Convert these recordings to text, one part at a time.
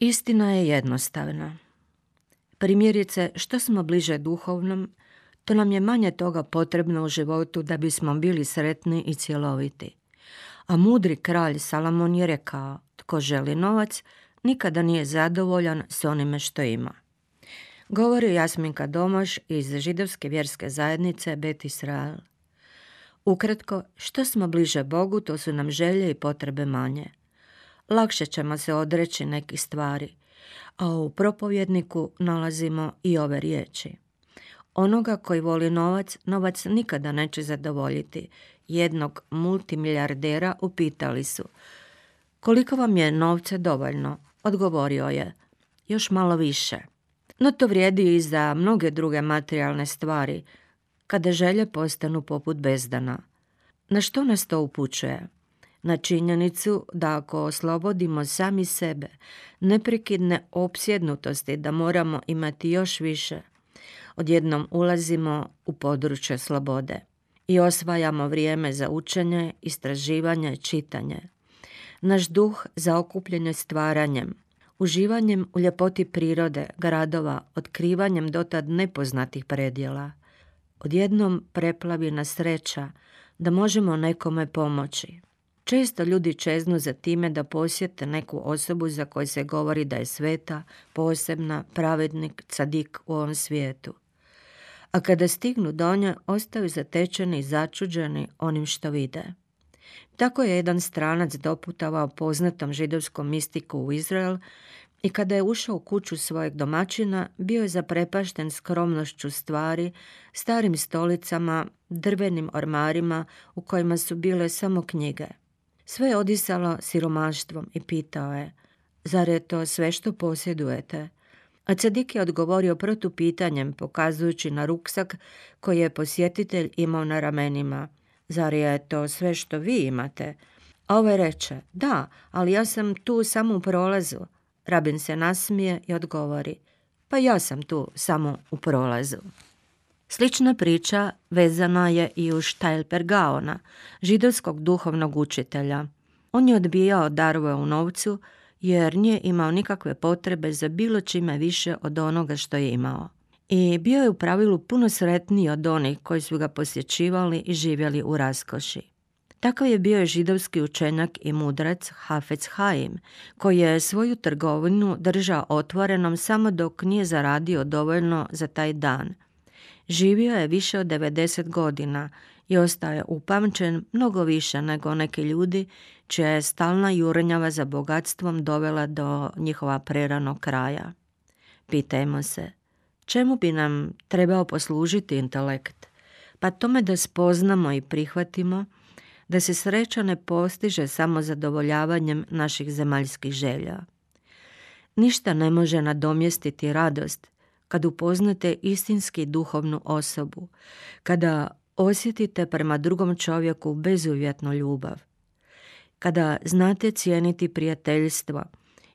Istina je jednostavna. Primjerice, što smo bliže duhovnom, to nam je manje toga potrebno u životu da bismo bili sretni i cjeloviti. A mudri kralj Salamon je rekao, tko želi novac, nikada nije zadovoljan s onime što ima. Govori Jasminka Domaš iz židovske vjerske zajednice Bet Israel. Ukratko, što smo bliže Bogu, to su nam želje i potrebe manje lakše ćemo se odreći nekih stvari, a u propovjedniku nalazimo i ove riječi. Onoga koji voli novac, novac nikada neće zadovoljiti. Jednog multimilijardera upitali su koliko vam je novce dovoljno? Odgovorio je, još malo više. No to vrijedi i za mnoge druge materijalne stvari, kada želje postanu poput bezdana. Na što nas to upućuje? Na činjenicu da ako oslobodimo sami sebe neprekidne opsjednutosti da moramo imati još više, odjednom ulazimo u područje slobode i osvajamo vrijeme za učenje, istraživanje čitanje. Naš duh za okupljanje stvaranjem, uživanjem u ljepoti prirode, gradova, otkrivanjem dotad nepoznatih predjela. Odjednom preplavi na sreća da možemo nekome pomoći. Često ljudi čeznu za time da posjete neku osobu za koju se govori da je sveta, posebna, pravednik, cadik u ovom svijetu. A kada stignu do nje, ostaju zatečeni i začuđeni onim što vide. Tako je jedan stranac doputavao poznatom židovskom mistiku u Izrael i kada je ušao u kuću svojeg domaćina, bio je zaprepašten skromnošću stvari, starim stolicama, drvenim ormarima u kojima su bile samo knjige. Sve je odisalo siromaštvom i pitao je, zar je to sve što posjedujete? A Cadik je odgovorio protu pitanjem, pokazujući na ruksak koji je posjetitelj imao na ramenima. Zar je to sve što vi imate? A ovaj reče, da, ali ja sam tu samo u prolazu. Rabin se nasmije i odgovori, pa ja sam tu samo u prolazu. Slična priča vezana je i u Štajlper Gaona, židovskog duhovnog učitelja. On je odbijao darove u novcu jer nije imao nikakve potrebe za bilo čime više od onoga što je imao. I bio je u pravilu puno sretniji od onih koji su ga posjećivali i živjeli u raskoši. Takav je bio i židovski učenjak i mudrac Hafez Haim, koji je svoju trgovinu držao otvorenom samo dok nije zaradio dovoljno za taj dan – Živio je više od 90 godina i ostao je upamćen mnogo više nego neki ljudi čija je stalna jurenjava za bogatstvom dovela do njihova preranog kraja. Pitajmo se, čemu bi nam trebao poslužiti intelekt? Pa tome da spoznamo i prihvatimo da se sreća ne postiže samo zadovoljavanjem naših zemaljskih želja. Ništa ne može nadomjestiti radost kad upoznate istinski duhovnu osobu, kada osjetite prema drugom čovjeku bezuvjetnu ljubav, kada znate cijeniti prijateljstvo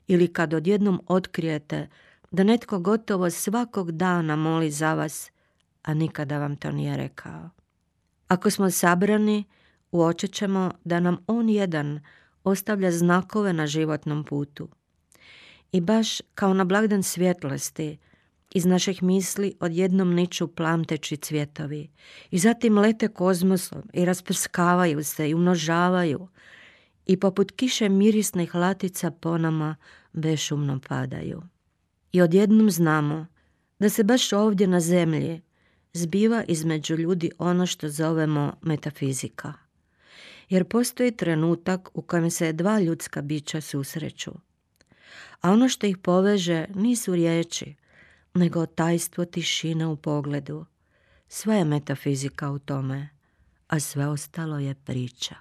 ili kad odjednom otkrijete da netko gotovo svakog dana moli za vas, a nikada vam to nije rekao. Ako smo sabrani, uočit ćemo da nam on jedan ostavlja znakove na životnom putu. I baš kao na blagdan svjetlosti, iz naših misli odjednom niču plamteći cvjetovi i zatim lete kozmosom i rasprskavaju se i umnožavaju i poput kiše mirisnih latica po nama bešumno padaju. I odjednom znamo da se baš ovdje na zemlji zbiva između ljudi ono što zovemo metafizika. Jer postoji trenutak u kojem se dva ljudska bića susreću. A ono što ih poveže nisu riječi, nego tajstvo tišine u pogledu. Sve je metafizika u tome, a sve ostalo je priča.